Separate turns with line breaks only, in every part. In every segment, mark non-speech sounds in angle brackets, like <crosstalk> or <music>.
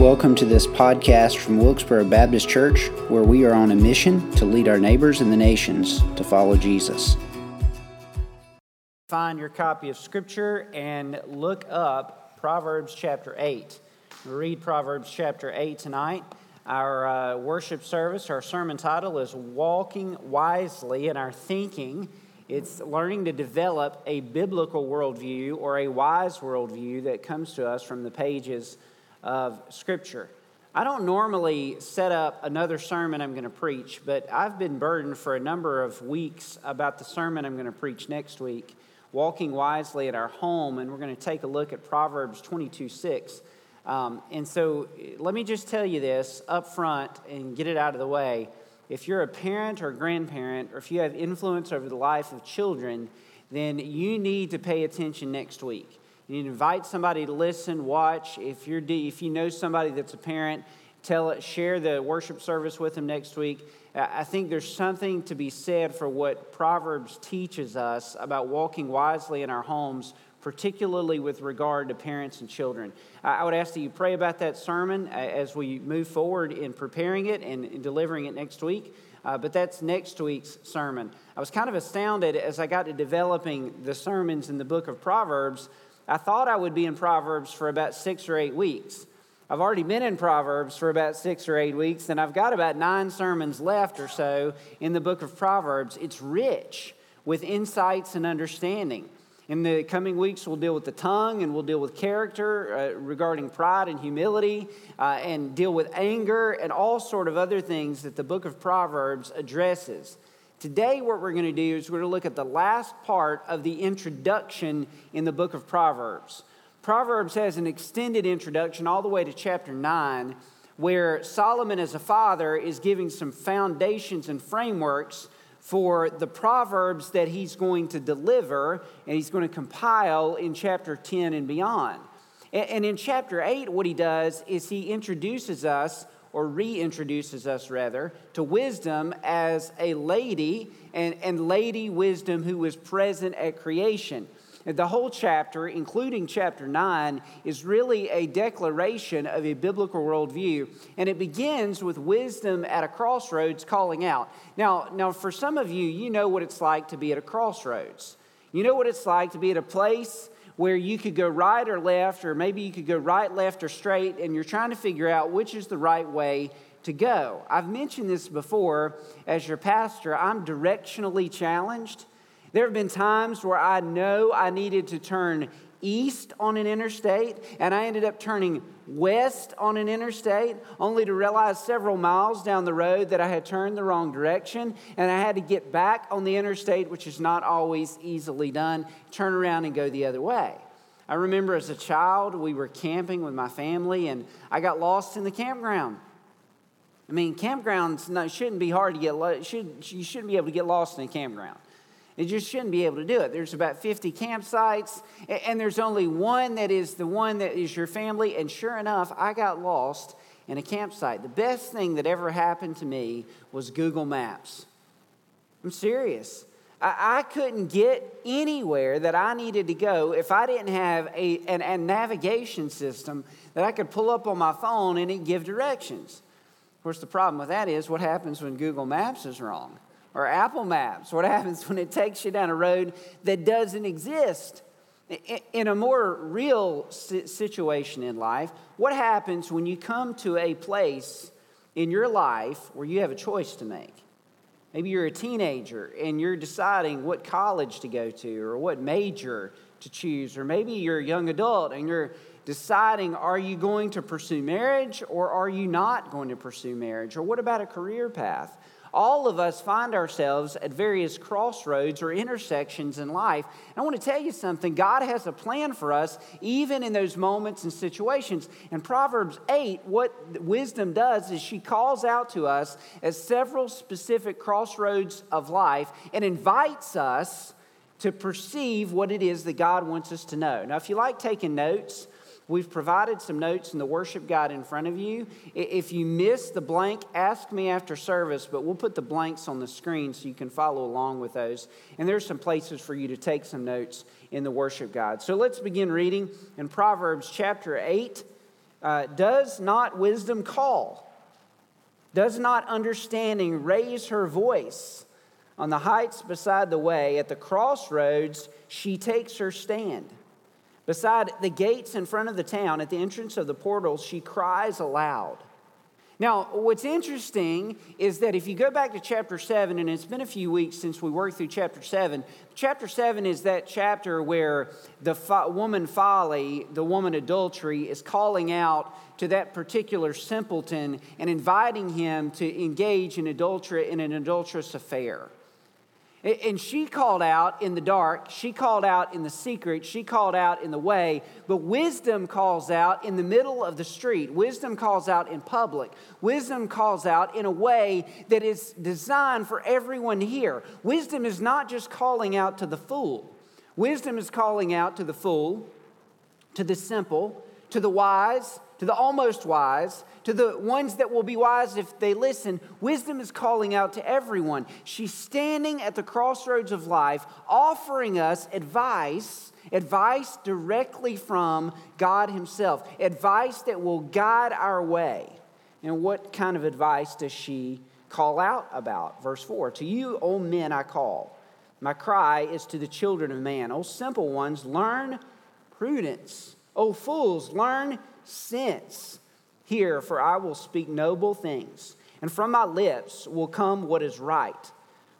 Welcome to this podcast from Wilkesboro Baptist Church, where we are on a mission to lead our neighbors and the nations to follow Jesus.
Find your copy of Scripture and look up Proverbs chapter 8. We'll read Proverbs chapter 8 tonight. Our uh, worship service, our sermon title is Walking Wisely in Our Thinking. It's learning to develop a biblical worldview or a wise worldview that comes to us from the pages of Scripture. I don't normally set up another sermon I'm going to preach, but I've been burdened for a number of weeks about the sermon I'm going to preach next week, Walking Wisely at Our Home, and we're going to take a look at Proverbs 22 6. Um, and so let me just tell you this up front and get it out of the way. If you're a parent or grandparent, or if you have influence over the life of children, then you need to pay attention next week. You invite somebody to listen, watch. If, you're, if you know somebody that's a parent, tell it, share the worship service with them next week. I think there's something to be said for what Proverbs teaches us about walking wisely in our homes, particularly with regard to parents and children. I would ask that you pray about that sermon as we move forward in preparing it and delivering it next week. Uh, but that's next week's sermon. I was kind of astounded as I got to developing the sermons in the book of Proverbs I thought I would be in Proverbs for about six or eight weeks. I've already been in Proverbs for about six or eight weeks, and I've got about nine sermons left or so in the book of Proverbs. It's rich with insights and understanding. In the coming weeks, we'll deal with the tongue and we'll deal with character uh, regarding pride and humility uh, and deal with anger and all sort of other things that the book of Proverbs addresses. Today, what we're going to do is we're going to look at the last part of the introduction in the book of Proverbs. Proverbs has an extended introduction all the way to chapter 9, where Solomon, as a father, is giving some foundations and frameworks for the Proverbs that he's going to deliver and he's going to compile in chapter 10 and beyond. And in chapter 8, what he does is he introduces us or reintroduces us rather, to wisdom as a lady and, and lady wisdom who was present at creation. The whole chapter, including chapter 9, is really a declaration of a biblical worldview. And it begins with wisdom at a crossroads calling out. Now, now, for some of you, you know what it's like to be at a crossroads. You know what it's like to be at a place where you could go right or left, or maybe you could go right, left, or straight, and you're trying to figure out which is the right way to go. I've mentioned this before as your pastor, I'm directionally challenged. There have been times where I know I needed to turn east on an interstate, and I ended up turning west on an interstate, only to realize several miles down the road that I had turned the wrong direction, and I had to get back on the interstate, which is not always easily done, turn around and go the other way. I remember as a child, we were camping with my family, and I got lost in the campground. I mean, campgrounds shouldn't be hard to get. Should, you shouldn't be able to get lost in a campground. It just shouldn't be able to do it. There's about 50 campsites, and there's only one that is the one that is your family. And sure enough, I got lost in a campsite. The best thing that ever happened to me was Google Maps. I'm serious. I, couldn't get anywhere that I needed to go if I didn't have a, an, a navigation system that I could pull up on my phone and it give directions. Of course, the problem with that is what happens when Google Maps is wrong? Or Apple Maps? What <laughs> happens when it takes you down a road that doesn't exist? In a more real situation in life, what happens when you come to a place in your life where you have a choice to make? Maybe you're a teenager and you're deciding what college to go to or what major to choose, or maybe you're a young adult and you're deciding are you going to pursue marriage or are you not going to pursue marriage? Or what about a career path? All of us find ourselves at various crossroads or intersections in life. And I want to tell you something God has a plan for us, even in those moments and situations. In Proverbs 8, what wisdom does is she calls out to us as several specific crossroads of life and invites us to perceive what it is that God wants us to know. Now, if you like taking notes, We've provided some notes in the worship guide in front of you. If you miss the blank, ask me after service, but we'll put the blanks on the screen so you can follow along with those. And there's some places for you to take some notes in the worship guide. So let's begin reading in Proverbs chapter 8, Uh, does not wisdom call? Does not understanding raise her voice? On the heights beside the way, at the crossroads, she takes her stand. Beside the gates in front of the town, at the entrance of the portals, she cries aloud. Now, what's interesting is that if you go back to chapter 7, and it's been a few weeks since we worked through chapter 7, chapter 7 is that chapter where the fo- woman folly, the woman adultery, is calling out to that particular simpleton and inviting him to engage in, adultery, in an adulterous affair. And she called out in the dark, she called out in the secret, she called out in the way, but wisdom calls out in the middle of the street. Wisdom calls out in public. Wisdom calls out in a way that is designed for everyone hear. Wisdom is not just calling out to the fool, wisdom is calling out to the fool, to the simple, to the wise, to the almost wise, to the ones that will be wise if they listen, wisdom is calling out to everyone. She's standing at the crossroads of life, offering us advice, advice directly from God Himself, advice that will guide our way. And what kind of advice does she call out about? Verse 4 To you, O men, I call. My cry is to the children of man. O simple ones, learn prudence. O fools, learn sense. here, for I will speak noble things, and from my lips will come what is right.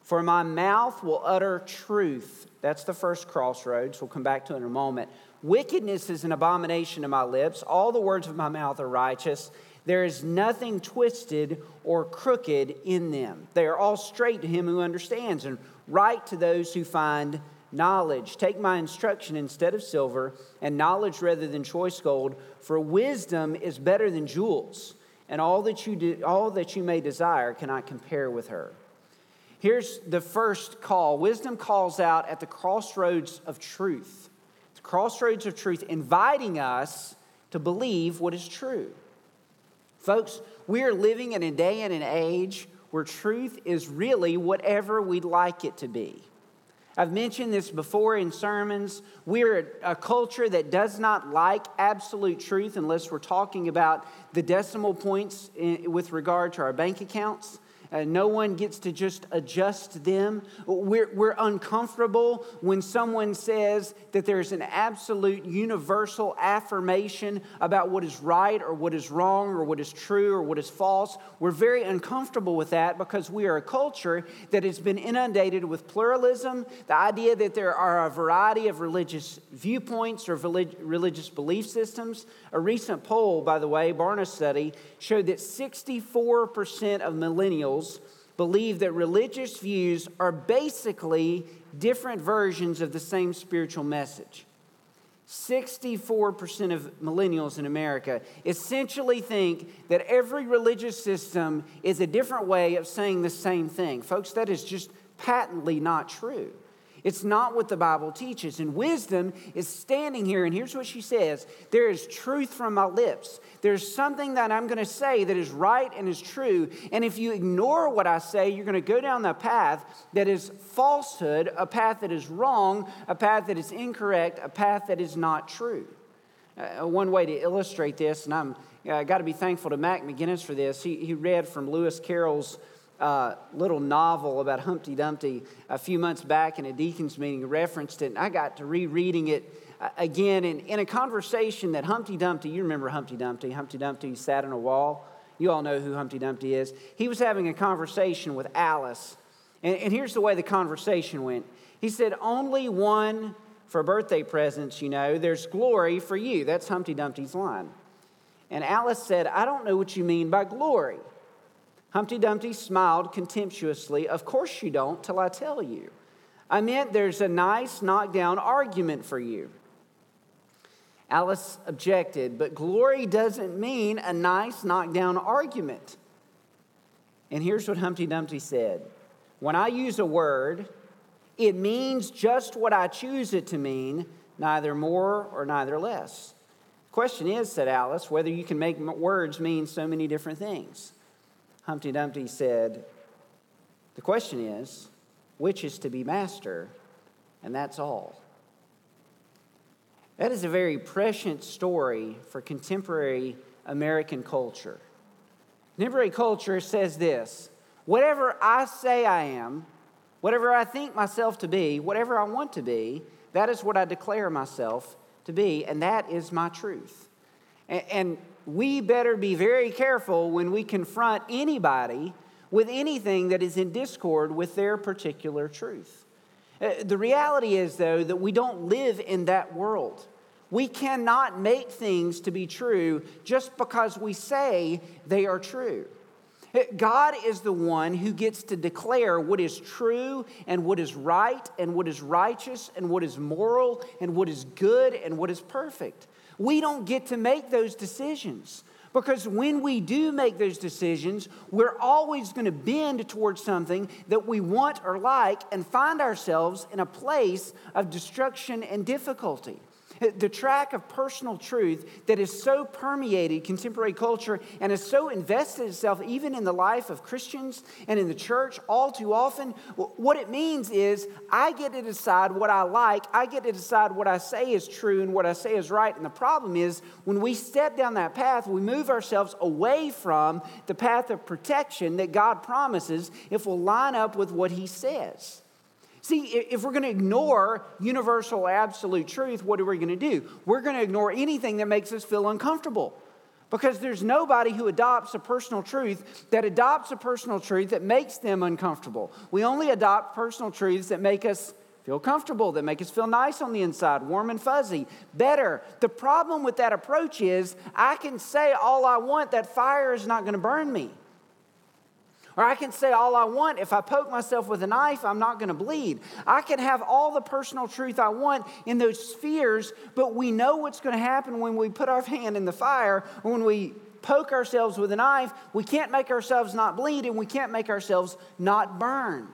For my mouth will utter truth. That's the first crossroads. We'll come back to in a moment. Wickedness is an abomination to my lips. All the words of my mouth are righteous. There is nothing twisted or crooked in them. They are all straight to him who understands, and right to those who find knowledge. Take my instruction instead of silver, and knowledge rather than choice gold, for wisdom is better than jewels, and all that you, do, all that you may desire cannot compare with her. Here's the first call wisdom calls out at the crossroads of truth. The crossroads of truth, inviting us to believe what is true. Folks, we are living in a day and an age where truth is really whatever we'd like it to be. I've mentioned this before in sermons. We're a culture that does not like absolute truth unless we're talking about the decimal points with regard to our bank accounts. Uh, no one gets to just adjust them. We're, we're uncomfortable when someone says that there's an absolute universal affirmation about what is right or what is wrong or what is true or what is false. We're very uncomfortable with that because we are a culture that has been inundated with pluralism, the idea that there are a variety of religious viewpoints or religious belief systems. A recent poll, by the way, Barna study, showed that 64% of millennials believe that religious views are basically different versions of the same spiritual message. 64% of millennials in America essentially think that every religious system is a different way of saying the same thing. Folks, that is just patently not true. It's not what the Bible teaches. And wisdom is standing here, and here's what she says There is truth from my lips. There's something that I'm going to say that is right and is true. And if you ignore what I say, you're going to go down the path that is falsehood, a path that is wrong, a path that is incorrect, a path that is not true. Uh, one way to illustrate this, and I'm uh, got to be thankful to Mac McGinnis for this. He, he read from Lewis Carroll's uh, little novel about Humpty Dumpty a few months back in a deacon's meeting, referenced it, and I got to rereading it uh, again in, in a conversation that Humpty Dumpty, you remember Humpty Dumpty, Humpty Dumpty sat on a wall. You all know who Humpty Dumpty is. He was having a conversation with Alice, and, and here's the way the conversation went. He said, Only one for birthday presents, you know, there's glory for you. That's Humpty Dumpty's line. And Alice said, I don't know what you mean by glory. Humpty Dumpty smiled contemptuously. Of course you don't, till I tell you. I meant there's a nice knockdown argument for you. Alice objected, but glory doesn't mean a nice knockdown argument. And here's what Humpty Dumpty said When I use a word, it means just what I choose it to mean, neither more or neither less. The question is, said Alice, whether you can make words mean so many different things. Humpty Dumpty said, The question is, which is to be master? And that's all. That is a very prescient story for contemporary American culture. Contemporary culture says this whatever I say I am, whatever I think myself to be, whatever I want to be, that is what I declare myself to be, and that is my truth. And we better be very careful when we confront anybody with anything that is in discord with their particular truth. Uh, the reality is, though, that we don't live in that world. We cannot make things to be true just because we say they are true. Uh, God is the one who gets to declare what is true and what is right and what is righteous and what is moral and what is good and what is perfect. We don't get to make those decisions. Because when we do make those decisions, we're always going to bend towards something that we want or like and find ourselves in a place of destruction and difficulty the track of personal truth that is so permeated contemporary culture and has so invested itself even in the life of Christians and in the church all too often. What it means is I get to decide what I like, I get to decide what I say is true and what I say is right. And the problem is when we step down that path, we move ourselves away from the path of protection that God promises if we'll line up with what He says. See, if we're going to ignore universal absolute truth, what are we going to do? We're going to ignore anything that makes us feel uncomfortable. Because there's nobody who adopts a personal truth that adopts a personal truth that makes them uncomfortable. We only adopt personal truths that make us feel comfortable, that make us feel nice on the inside, warm and fuzzy, better. The problem with that approach is I can say all I want, that fire is not going to burn me. Or I can say all I want. If I poke myself with a knife, I'm not going to bleed. I can have all the personal truth I want in those spheres, but we know what's going to happen when we put our <laughs> hand in the fire, when we poke ourselves with a knife. We can't make ourselves not bleed, and we can't make ourselves not burn.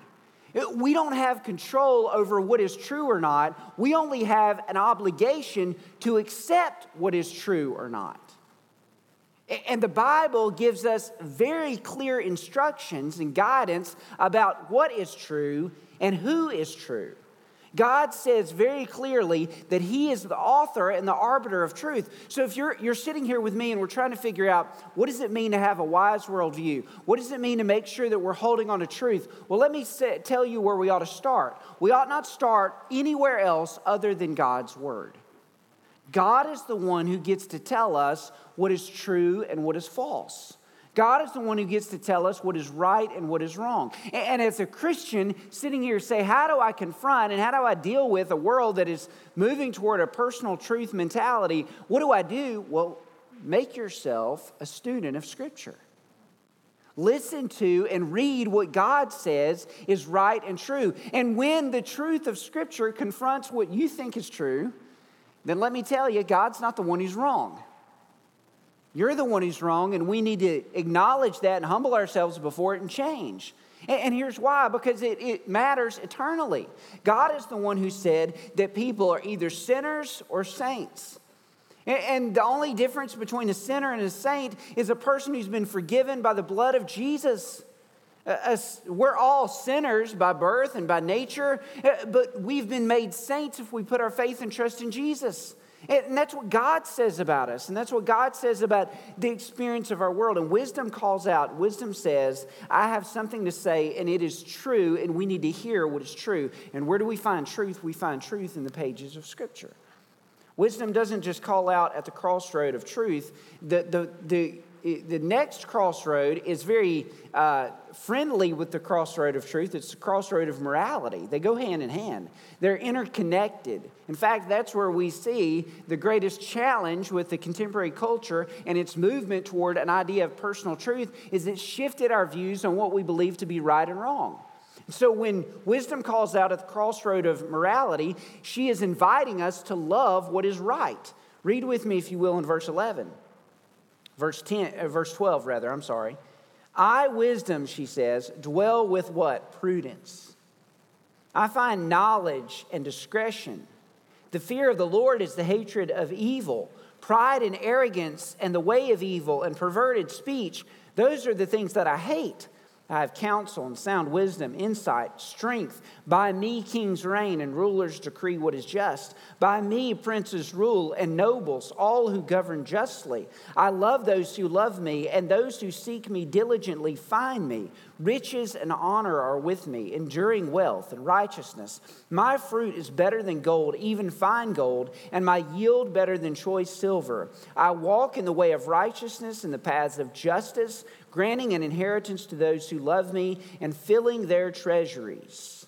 We don't have control over what is true or not. We only have an obligation to accept what is true or not. And the Bible gives us very clear instructions and guidance about what is true and who is true. God says very clearly that He is the author and the arbiter of truth. So if you're, you're sitting here with me and we're trying to figure out what does it mean to have a wise worldview? What does it mean to make sure that we're holding on to truth? Well, let me say, tell you where we ought to start. We ought not start anywhere else other than God's Word. God is the one who gets to tell us what is true and what is false. God is the one who gets to tell us what is right and what is wrong. And as a Christian sitting here say, how do I confront and how do I deal with a world that is moving toward a personal truth mentality? What do I do? Well, make yourself a student of Scripture. Listen to and read what God says is right and true. And when the truth of Scripture confronts what you think is true, then let me tell you, God's not the one who's wrong. You're the one who's wrong, and we need to acknowledge that and humble ourselves before it and change. And, here's why because it, it matters eternally. God is the one who said that people are either sinners or saints. And the only difference between a sinner and a saint is a person who's been forgiven by the blood of Jesus. Uh, we're all sinners by birth and by nature, uh, but we've been made saints if we put our faith and trust in Jesus. And that's what God says about us. And that's what God says about the experience of our world. And wisdom calls out, wisdom says, I have something to say, and it is true, and we need to hear what is true. And where do we find truth? We find truth in the pages of Scripture. Wisdom doesn't just call out at the crossroad of truth. The, the, the the next crossroad is very uh, friendly with the crossroad of truth. It's the crossroad of morality. They go hand in hand, they're interconnected. In fact, that's where we see the greatest challenge with the contemporary culture and its movement toward an idea of personal truth is it shifted our views on what we believe to be right and wrong. So when wisdom calls out at the crossroad of morality, she is inviting us to love what is right. Read with me, if you will, in verse 11. Verse 10, uh, verse 12, rather, I'm sorry. I, wisdom, she says, dwell with what? Prudence. I find knowledge and discretion. The fear of the Lord is the hatred of evil. Pride and arrogance and the way of evil and perverted speech, those are the things that I hate. I have counsel and sound wisdom, insight, strength. By me kings reign and rulers decree what is just. By me princes rule and nobles, all who govern justly. I love those who love me, and those who seek me diligently find me. Riches and honor are with me, enduring wealth and righteousness. My fruit is better than gold, even fine gold, and my yield better than choice silver. I walk in the way of righteousness in the paths of justice granting an inheritance to those who love me, and filling their treasuries.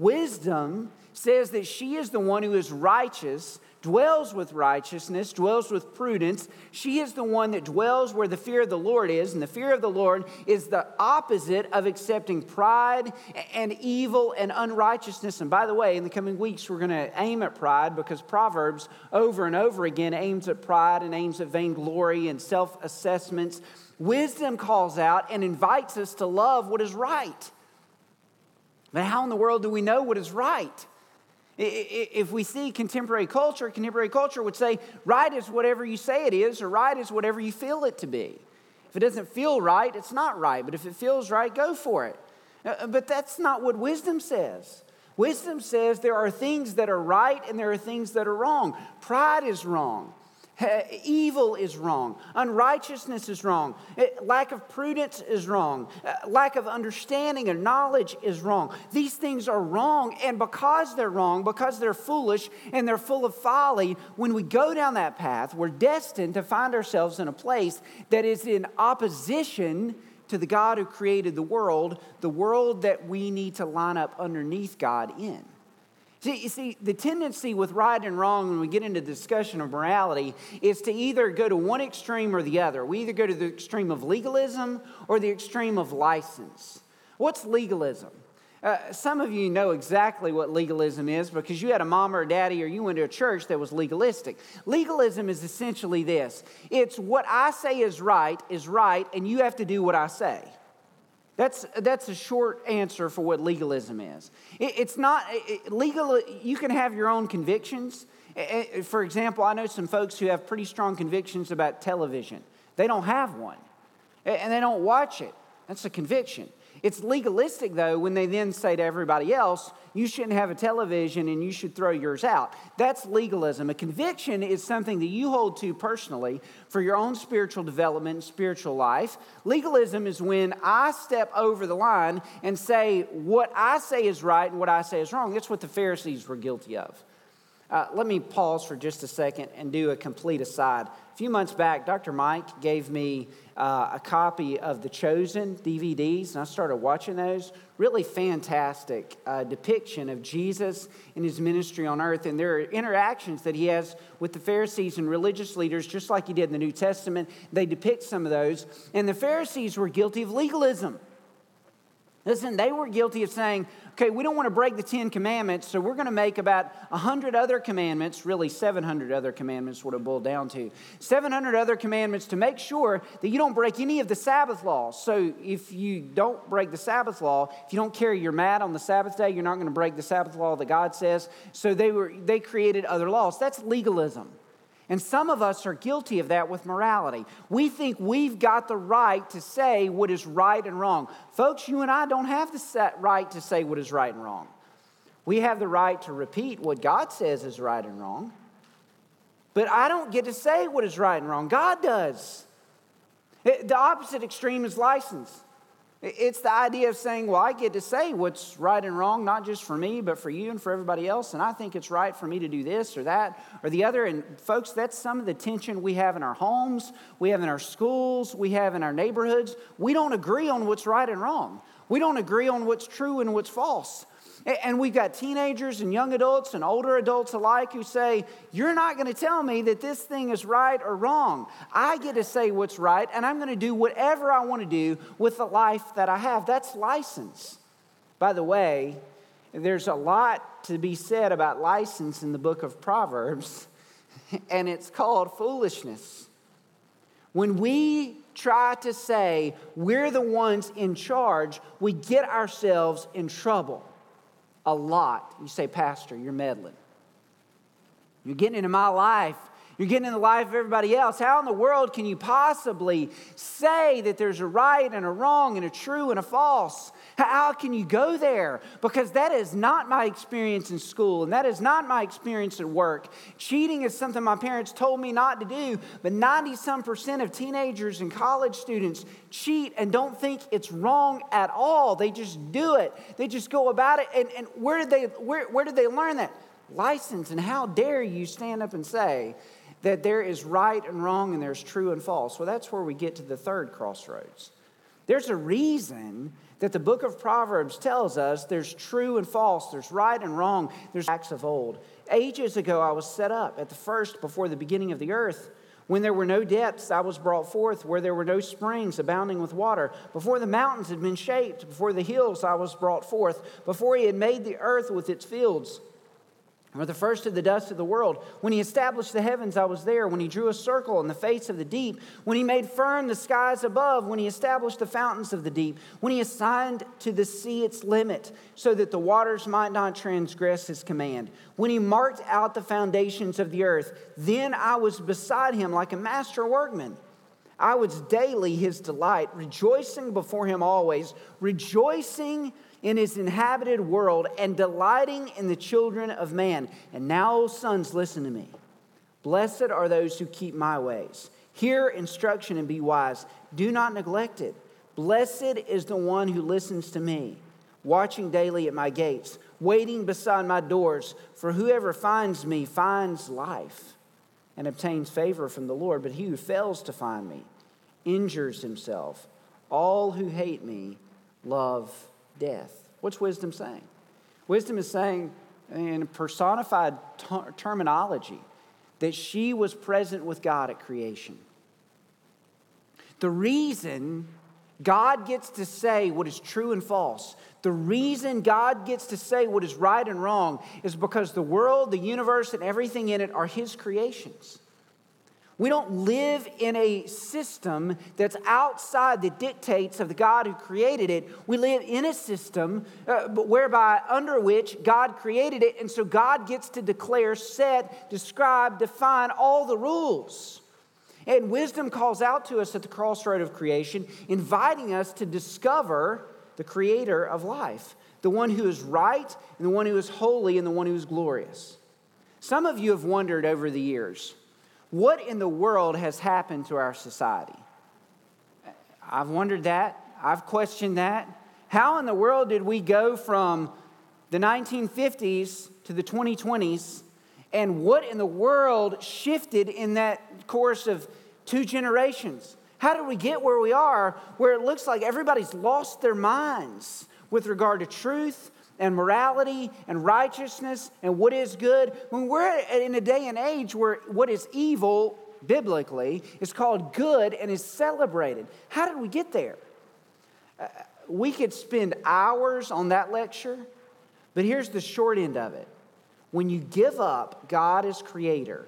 Wisdom says that she is the one who is righteous, dwells with righteousness, dwells with prudence. She is the one that dwells where the fear of the Lord is, and the fear of the Lord is the opposite of accepting pride and evil and unrighteousness. And by the way, in the coming weeks, we're going to aim at pride because Proverbs over and over again aims at pride and aims at vainglory and self assessments. Wisdom calls out and invites us to love what is right. But how in the world do we know what is right? If we see contemporary culture, contemporary culture would say right is whatever you say it is, or right is whatever you feel it to be. If it doesn't feel right, it's not right. But if it feels right, go for it. Uh, but that's not what wisdom says. Wisdom says there are things that are right and there are things that are wrong. Pride is wrong. Evil is wrong. Unrighteousness is wrong. Eh, lack of prudence is wrong. Eh, lack of understanding and knowledge is wrong. These things are wrong. And because they're wrong, because they're foolish and they're full of folly, when we go down that path, we're destined to find ourselves in a place that is in opposition to the God who created the world, the world that we need to line up underneath God in. See, you see, the tendency with right and wrong when we get into the discussion of morality is to either go to one extreme or the other. We either go to the extreme of legalism or the extreme of license. What's legalism? Uh, some of you know exactly what legalism is because you had a mom or a daddy or you went to a church that was legalistic. Legalism is essentially this it's what I say is right is right, and you have to do what I say. That's, that's a short answer for what legalism is. It, it's not it, legal, you can have your own convictions. For example, I know some folks who have pretty strong convictions about television. They don't have one, and they don't watch it. That's a conviction. It's legalistic, though, when they then say to everybody else, you shouldn't have a television and you should throw yours out. That's legalism. A conviction is something that you hold to personally for your own spiritual development and spiritual life. Legalism is when I step over the line and say what I say is right and what I say is wrong. That's what the Pharisees were guilty of. Uh, let me pause for just a second and do a complete aside. A few months back, Dr. Mike gave me uh, a copy of the Chosen DVDs, and I started watching those. Really fantastic uh, depiction of Jesus and his ministry on earth. And there are interactions that he has with the Pharisees and religious leaders, just like he did in the New Testament. They depict some of those. And the Pharisees were guilty of legalism. Listen, they were guilty of saying, okay, we don't want to break the Ten Commandments, so we're going to make about 100 other commandments, really 700 other commandments, what it boiled down to. 700 other commandments to make sure that you don't break any of the Sabbath laws. So if you don't break the Sabbath law, if you don't carry your mat on the Sabbath day, you're not going to break the Sabbath law that God says. So they, were, they created other laws. That's legalism. And some of us are guilty of that with morality. We think we've got the right to say what is right and wrong. Folks, you and I don't have the right to say what is right and wrong. We have the right to repeat what God says is right and wrong. But I don't get to say what is right and wrong. God does. The opposite extreme is license. It's the idea of saying, well, I get to say what's right and wrong, not just for me, but for you and for everybody else. And I think it's right for me to do this or that or the other. And folks, that's some of the tension we have in our homes, we have in our schools, we have in our neighborhoods. We don't agree on what's right and wrong, we don't agree on what's true and what's false. And we've got teenagers and young adults and older adults alike who say, You're not going to tell me that this thing is right or wrong. I get to say what's right, and I'm going to do whatever I want to do with the life that I have. That's license. By the way, there's a lot to be said about license in the book of Proverbs, <laughs> and it's called foolishness. When we try to say we're the ones in charge, we get ourselves in trouble a lot. You say, Pastor, you're meddling. You're getting into my life. You're getting in the life of everybody else. How in the world can you possibly say that there's a right and a wrong and a true and a false? How can you go there? Because that is not my experience in school and that is not my experience at work. Cheating is something my parents told me not to do, but 90 some percent of teenagers and college students cheat and don't think it's wrong at all. They just do it, they just go about it. And, and where, did they, where, where did they learn that? License. And how dare you stand up and say, that there is right and wrong and there's true and false. Well, that's where we get to the third crossroads. There's a reason that the book of Proverbs tells us there's true and false, there's right and wrong, there's acts of old. Ages ago, I was set up at the first before the beginning of the earth. When there were no depths, I was brought forth. Where there were no springs abounding with water. Before the mountains had been shaped, before the hills, I was brought forth. Before he had made the earth with its fields or the first of the dust of the world. When he established the heavens, I was there. When he drew a circle in the face of the deep. When he made firm the skies above. When he established the fountains of the deep. When he assigned to the sea its limit, so that the waters might not transgress his command. When he marked out the foundations of the earth, then I was beside him like a master workman. I was daily his delight, rejoicing before him always, rejoicing in his inhabited world and delighting in the children of man. And now, sons, listen to me. Blessed are those who keep my ways. Hear instruction and be wise. Do not neglect it. Blessed is the one who listens to me, watching daily at my gates, waiting beside my doors. For whoever finds me finds life and obtains favor from the Lord. But he who fails to find me injures himself. All who hate me love death. What's wisdom saying? Wisdom is saying, in personified ter- terminology, that she was present with God at creation. The reason God gets to say what is true and false, the reason God gets to say what is right and wrong, is because the world, the universe, and everything in it are His creations. We don't live in a system that's outside the dictates of the God who created it. We live in a system uh, whereby, under which God created it, and so God gets to declare, set, describe, define all the rules. And wisdom calls out to us at the crossroad of creation, inviting us to discover the creator of life, the one who is right, and the one who is holy, and the one who is glorious. Some of you have wondered over the years what in the world has happened to our society? I've wondered that. I've questioned that. How in the world did we go from the 1950s to the 2020s? And what in the world shifted in that course of two generations? How did we get where we are, where it looks like everybody's lost their minds with regard to truth, and morality and righteousness and what is good. When we're in a day and age where what is evil, biblically, is called good and is celebrated. How did we get there? Uh, we could spend hours on that lecture, but here's the short end of it. When you give up God as creator,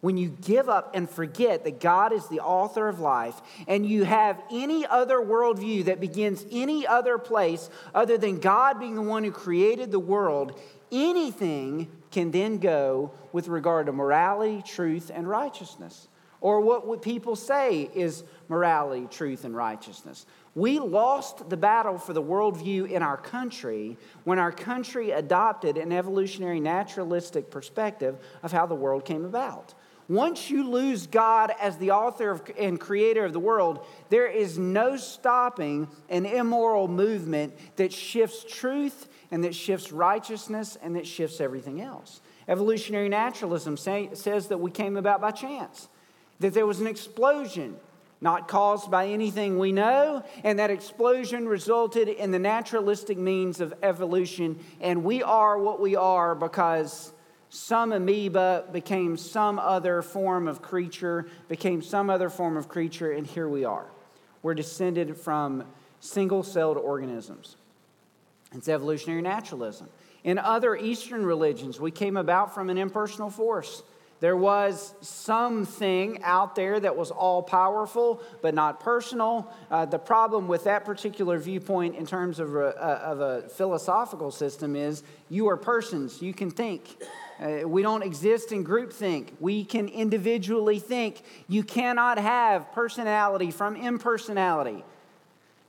when you give up and forget that God is the author of life, and you have any other worldview that begins any other place other than God being the one who created the world, anything can then go with regard to morality, truth, and righteousness. Or what would people say is morality, truth, and righteousness. We lost the battle for the worldview in our country when our country adopted an evolutionary naturalistic perspective of how the world came about. Once you lose God as the author and creator of the world, there is no stopping an immoral movement that shifts truth and that shifts righteousness and that shifts everything else. Evolutionary naturalism say, says that we came about by chance, that there was an explosion not caused by anything we know, and that explosion resulted in the naturalistic means of evolution, and we are what we are because some amoeba became some other form of creature, became some other form of creature, and here we are. We're descended from single celled organisms. It's evolutionary naturalism. In other Eastern religions, we came about from an impersonal force. There was something out there that was all powerful, but not personal. Uh, the problem with that particular viewpoint, in terms of a, of a philosophical system, is you are persons, you can think. Uh, we don't exist in groupthink. We can individually think. You cannot have personality from impersonality.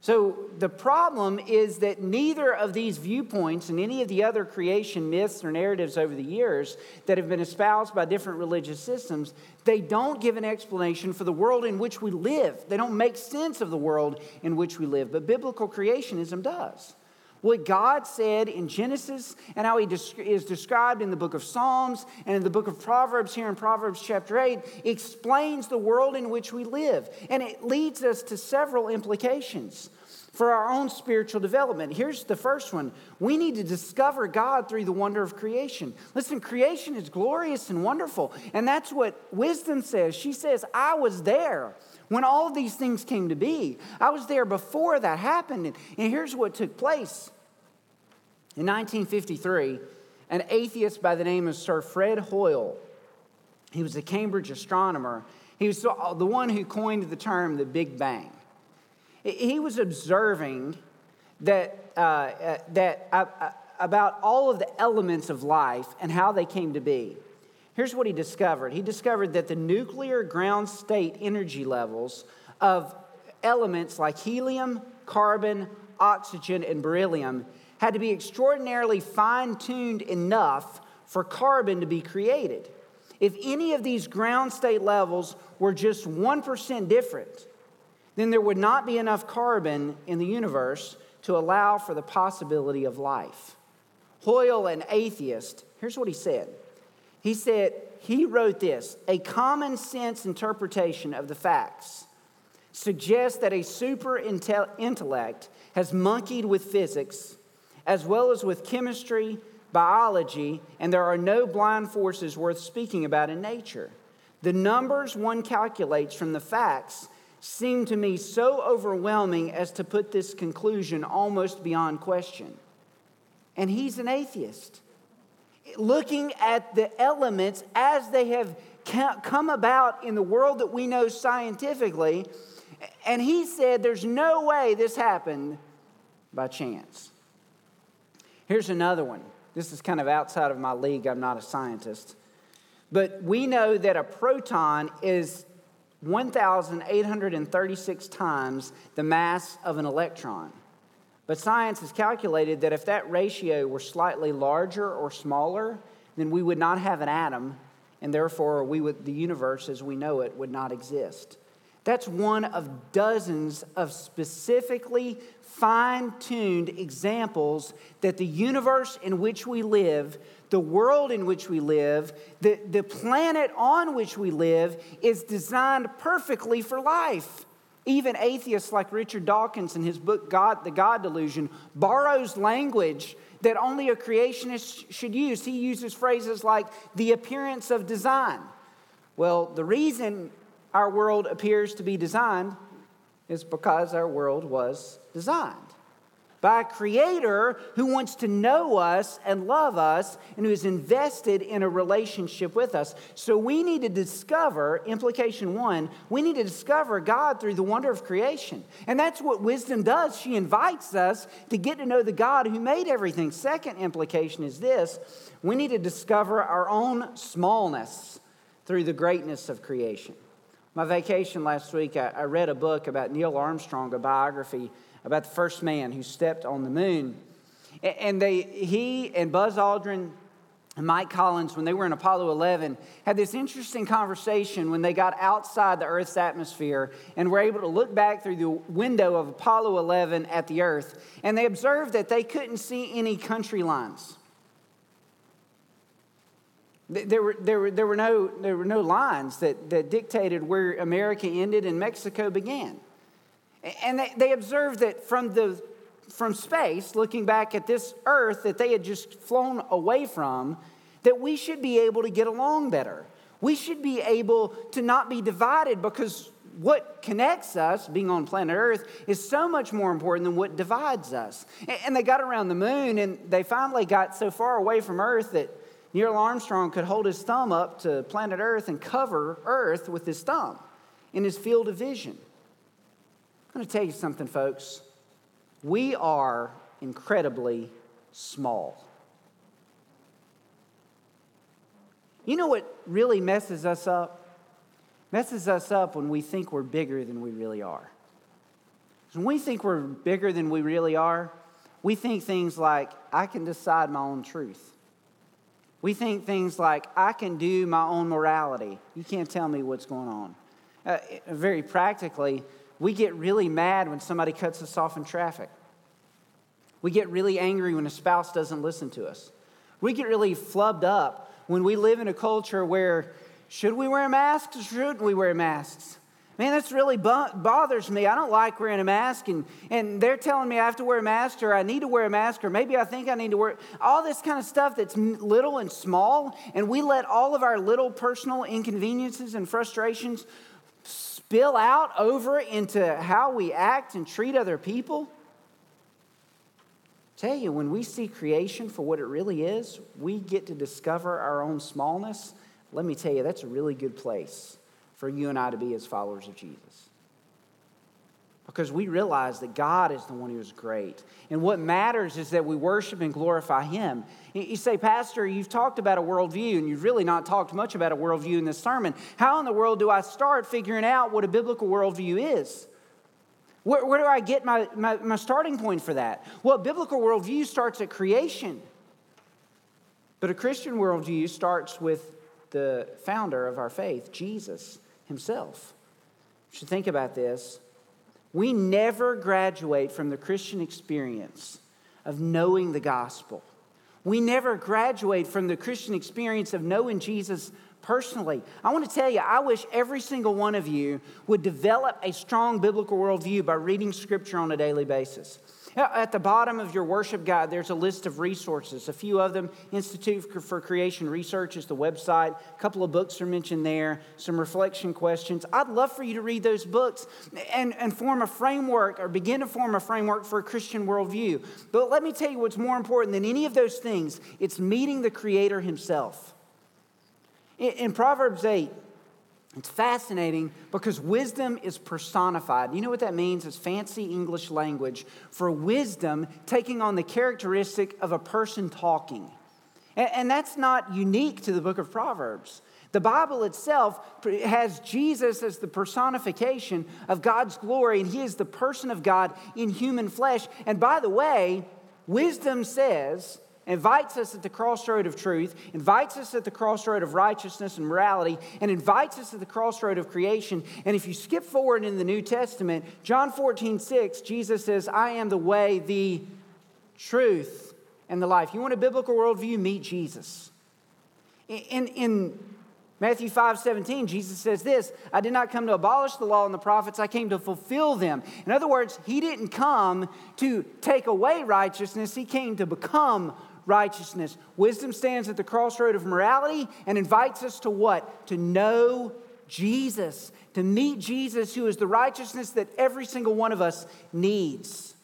So the problem is that neither of these viewpoints and any of the other creation myths or narratives over the years that have been espoused by different religious systems, they don't give an explanation for the world in which we live. They don't make sense of the world in which we live, but biblical creationism does. What God said in Genesis and how He is described in the book of Psalms and in the book of Proverbs, here in Proverbs chapter 8, explains the world in which we live. And it leads us to several implications for our own spiritual development. Here's the first one we need to discover God through the wonder of creation. Listen, creation is glorious and wonderful. And that's what wisdom says. She says, I was there when all these things came to be. I was there before that happened. And, here's what took place. In 1953, an atheist by the name of Sir Fred Hoyle, he was a Cambridge astronomer, he was the one who coined the term the Big Bang. He was observing that, uh, uh, that uh, uh about all of the elements of life and how they came to be. Here's what he discovered he discovered that the nuclear ground state energy levels of elements like helium, carbon, oxygen, and beryllium had to be extraordinarily fine tuned enough for carbon to be created. If any of these ground state levels were just 1% different, then there would not be enough carbon in the universe to allow for the possibility of life. Hoyle, an atheist, here's what he said he said, he wrote this a common sense interpretation of the facts suggests that a super intellect has monkeyed with physics as well as with chemistry, biology, and there are no blind forces worth speaking about in nature. The numbers one calculates from the facts seem to me so overwhelming as to put this conclusion almost beyond question. And he's an atheist looking at the elements as they have come about in the world that we know scientifically. And he said, There's no way this happened by chance. Here's another one. This is kind of outside of my league. I'm not a scientist. But we know that a proton is 1,836 times the mass of an electron. But science has calculated that if that ratio were slightly larger or smaller, then we would not have an atom, and therefore we would, the universe as we know it would not exist. That's one of dozens of specifically fine tuned examples that the universe in which we live, the world in which we live, the, the planet on which we live is designed perfectly for life. Even atheists like Richard Dawkins in his book God, The God Delusion borrows language that only a creationist should use. He uses phrases like the appearance of design. Well, the reason our world appears to be designed is because our world was designed by a creator who wants to know us and love us and who is invested in a relationship with us. So we need to discover, implication one, we need to discover God through the wonder of creation. And that's what wisdom does. She invites us to get to know the God who made everything. Second implication is this we need to discover our own smallness through the greatness of creation. My vacation last week, I, I read a book about Neil Armstrong, a biography about the first man who stepped on the moon. And they, he and Buzz Aldrin and Mike Collins, when they were in Apollo 11, had this interesting conversation when they got outside the Earth's atmosphere and were able to look back through the window of Apollo 11 at the Earth. And they observed that they couldn't see any country lines. There were, there, were, there, were no, there were no lines that, that dictated where America ended and Mexico began. And they, they observed that from, the, from space, looking back at this earth that they had just flown away from, that we should be able to get along better. We should be able to not be divided because what connects us, being on planet Earth, is so much more important than what divides us. And they got around the moon and they finally got so far away from Earth that Neil Armstrong could hold his thumb up to planet Earth and cover Earth with his thumb in his field of vision. I'm going to tell you something, folks. We are incredibly small. You know what really messes us up? Messes us up when we think we're bigger than we really are. When we think we're bigger than we really are, we think things like, I can decide my own truth. We think things like, I can do my own morality. You can't tell me what's going on. Uh, very practically, we get really mad when somebody cuts us off in traffic. We get really angry when a spouse doesn't listen to us. We get really flubbed up when we live in a culture where should we wear masks or shouldn't we wear masks? Man, this really bothers me. I don't like wearing a mask, and, and they're telling me I have to wear a mask, or I need to wear a mask, or maybe I think I need to wear all this kind of stuff that's little and small, and we let all of our little personal inconveniences and frustrations spill out over into how we act and treat other people. Tell you, when we see creation for what it really is, we get to discover our own smallness. Let me tell you, that's a really good place for you and I to be as followers of Jesus. Because we realize that God is the one who is great. And what matters is that we worship and glorify Him. You say, Pastor, you've talked about a worldview, and you've really not talked much about a worldview in this sermon. How in the world do I start figuring out what a biblical worldview is? Where, where do I get my, my, my starting point for that? Well, biblical worldview starts at creation. But a Christian worldview starts with the founder of our faith, Jesus himself. You should think about this. We never graduate from the Christian experience of knowing the gospel. We never graduate from the Christian experience of knowing Jesus personally. I want to tell you, I wish every single one of you would develop a strong biblical worldview by reading scripture on a daily basis. At the bottom of your worship guide, there's a list of resources. A few of them Institute for Creation Research is the website. A couple of books are mentioned there, some reflection questions. I'd love for you to read those books and, and form a framework or begin to form a framework for a Christian worldview. But let me tell you what's more important than any of those things it's meeting the Creator Himself. In, in Proverbs 8, it's fascinating because wisdom is personified. You know what that means? It's fancy English language for wisdom taking on the characteristic of a person talking. And, that's not unique to the book of Proverbs. The Bible itself has Jesus as the personification of God's glory, and he is the person of God in human flesh. And by the way, wisdom says invites us at the crossroad of truth, invites us at the crossroad of righteousness and morality, and invites us at the crossroad of creation. And if you skip forward in the New Testament, John 14, 6, Jesus says, I am the way, the truth, and the life. You want a biblical worldview? Meet Jesus. In, in Matthew 5 17, Jesus says this I did not come to abolish the law and the prophets, I came to fulfill them. In other words, he didn't come to take away righteousness, he came to become righteousness. Wisdom stands at the crossroad of morality and invites us to what? To know Jesus, to meet Jesus, who is the righteousness that every single one of us needs.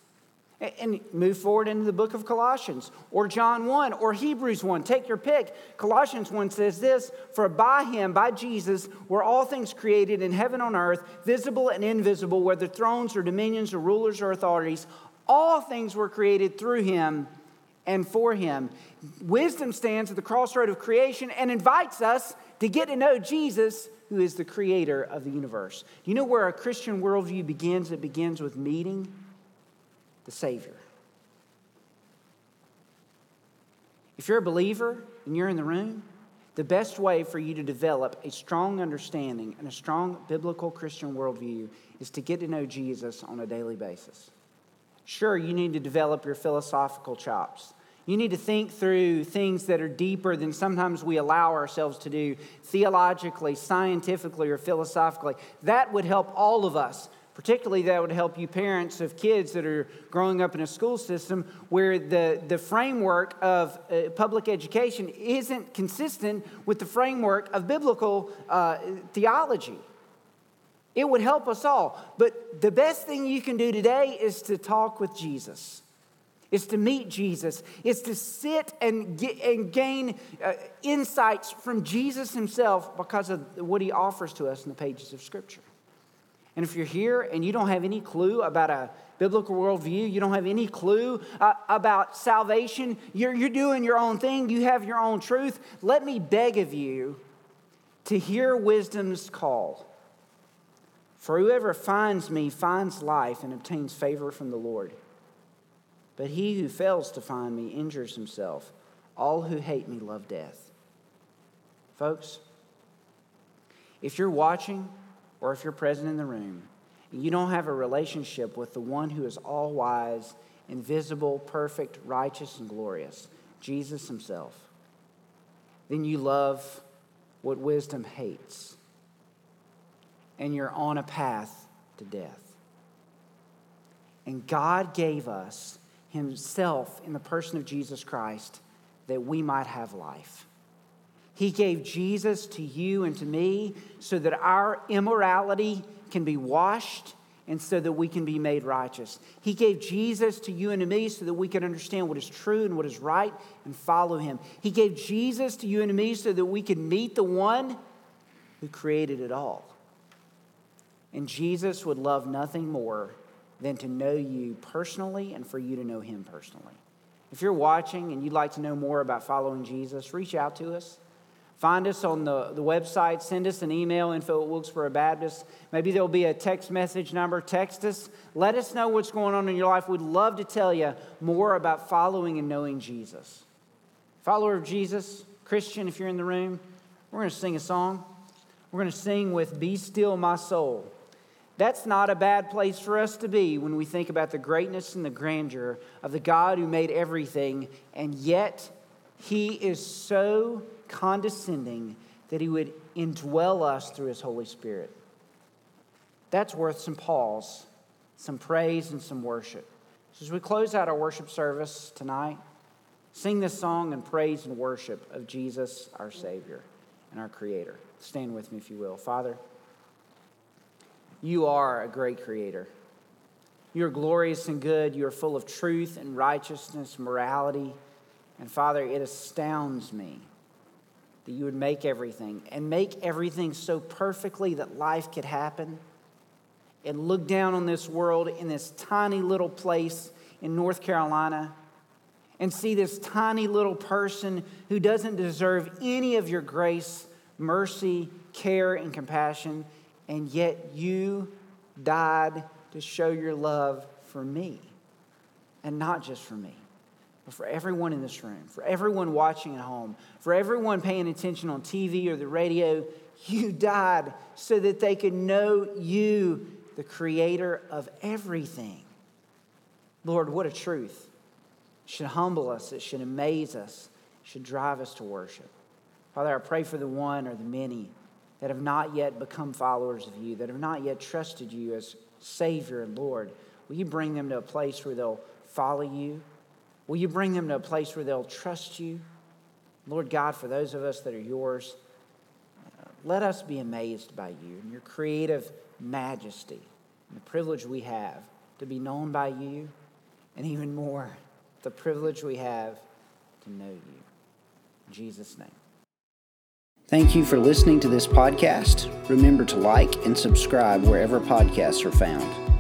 And move forward into the book of Colossians or John 1 or Hebrews 1. Take your pick. Colossians 1 says this For by him, by Jesus, were all things created in heaven on earth, visible and invisible, whether thrones or dominions or rulers or authorities. All things were created through him and for him. Wisdom stands at the crossroad of creation and invites us to get to know Jesus, who is the creator of the universe. Do you know where a Christian worldview begins? It begins with meeting the Savior. If you're a believer and you're in the room, the best way for you to develop a strong understanding and a strong biblical Christian worldview is to get to know Jesus on a daily basis. Sure, you need to develop your philosophical chops. You need to think through things that are deeper than sometimes we allow ourselves to do theologically, scientifically, or philosophically. That would help all of us. Particularly, that would help you parents of kids that are growing up in a school system where the, the framework of uh, public education isn't consistent with the framework of biblical uh, theology. It would help us all. But the best thing you can do today is to talk with Jesus is to meet Jesus, is to sit and, get, and gain uh, insights from Jesus himself because of what he offers to us in the pages of Scripture. And if you're here and you don't have any clue about a biblical worldview, you don't have any clue uh, about salvation, you're, you're doing your own thing, you have your own truth, let me beg of you to hear wisdom's call. For whoever finds me finds life and obtains favor from the Lord. But he who fails to find me injures himself. All who hate me love death. Folks, if you're watching or if you're present in the room and you don't have a relationship with the one who is all wise, invisible, perfect, righteous, and glorious, Jesus himself, then you love what wisdom hates. And you're on a path to death. And God gave us Himself in the person of Jesus Christ that we might have life. He gave Jesus to you and to me so that our immorality can be washed and so that we can be made righteous. He gave Jesus to you and to me so that we can understand what is true and what is right and follow him. He gave Jesus to you and to me so that we can meet the one who created it all. And Jesus would love nothing more than to know you personally and for you to know him personally. If you're watching and you'd like to know more about following Jesus, reach out to us. Find us on the, the website. Send us an email, info at Wilkesboro Baptist. Maybe there'll be a text message number. Text us. Let us know what's going on in your life. We'd love to tell you more about following and knowing Jesus. Follower of Jesus, Christian, if you're in the room, we're going to sing a song. We're going to sing with Be Still My Soul. That's not a bad place for us to be when we think about the greatness and the grandeur of the God who made everything, and yet He is so condescending that He would indwell us through His Holy Spirit. That's worth some pause, some praise, and some worship. So as we close out our worship service tonight, sing this song and praise and worship of Jesus, our Savior and our Creator. Stand with me, if you will. Father, you are a great creator. You are glorious and good. You are full of truth and righteousness, morality. And Father, it astounds me that you would make everything and make everything so perfectly that life could happen. And look down on this world in this tiny little place in North Carolina and see this tiny little person who doesn't deserve any of your grace, mercy, care, and compassion and yet you died to show your love for me. And not just for me, but for everyone in this room, for everyone watching at home, for everyone paying attention on TV or the radio. You died so that they could know you, the creator of everything. Lord, what a truth. It should humble us, it should amaze us, it should drive us to worship. Father, I pray for the one or the many that have not yet become followers of you, that have not yet trusted you as Savior and Lord, will you bring them to a place where they'll follow you? Will you bring them to a place where they'll trust you? Lord God, for those of us that are yours, uh, let us be amazed by you and your creative majesty and the privilege we have to be known by you, and even more, the privilege we have to know you. In Jesus' name.
Thank you for listening to this podcast. Remember to like and subscribe wherever podcasts are found.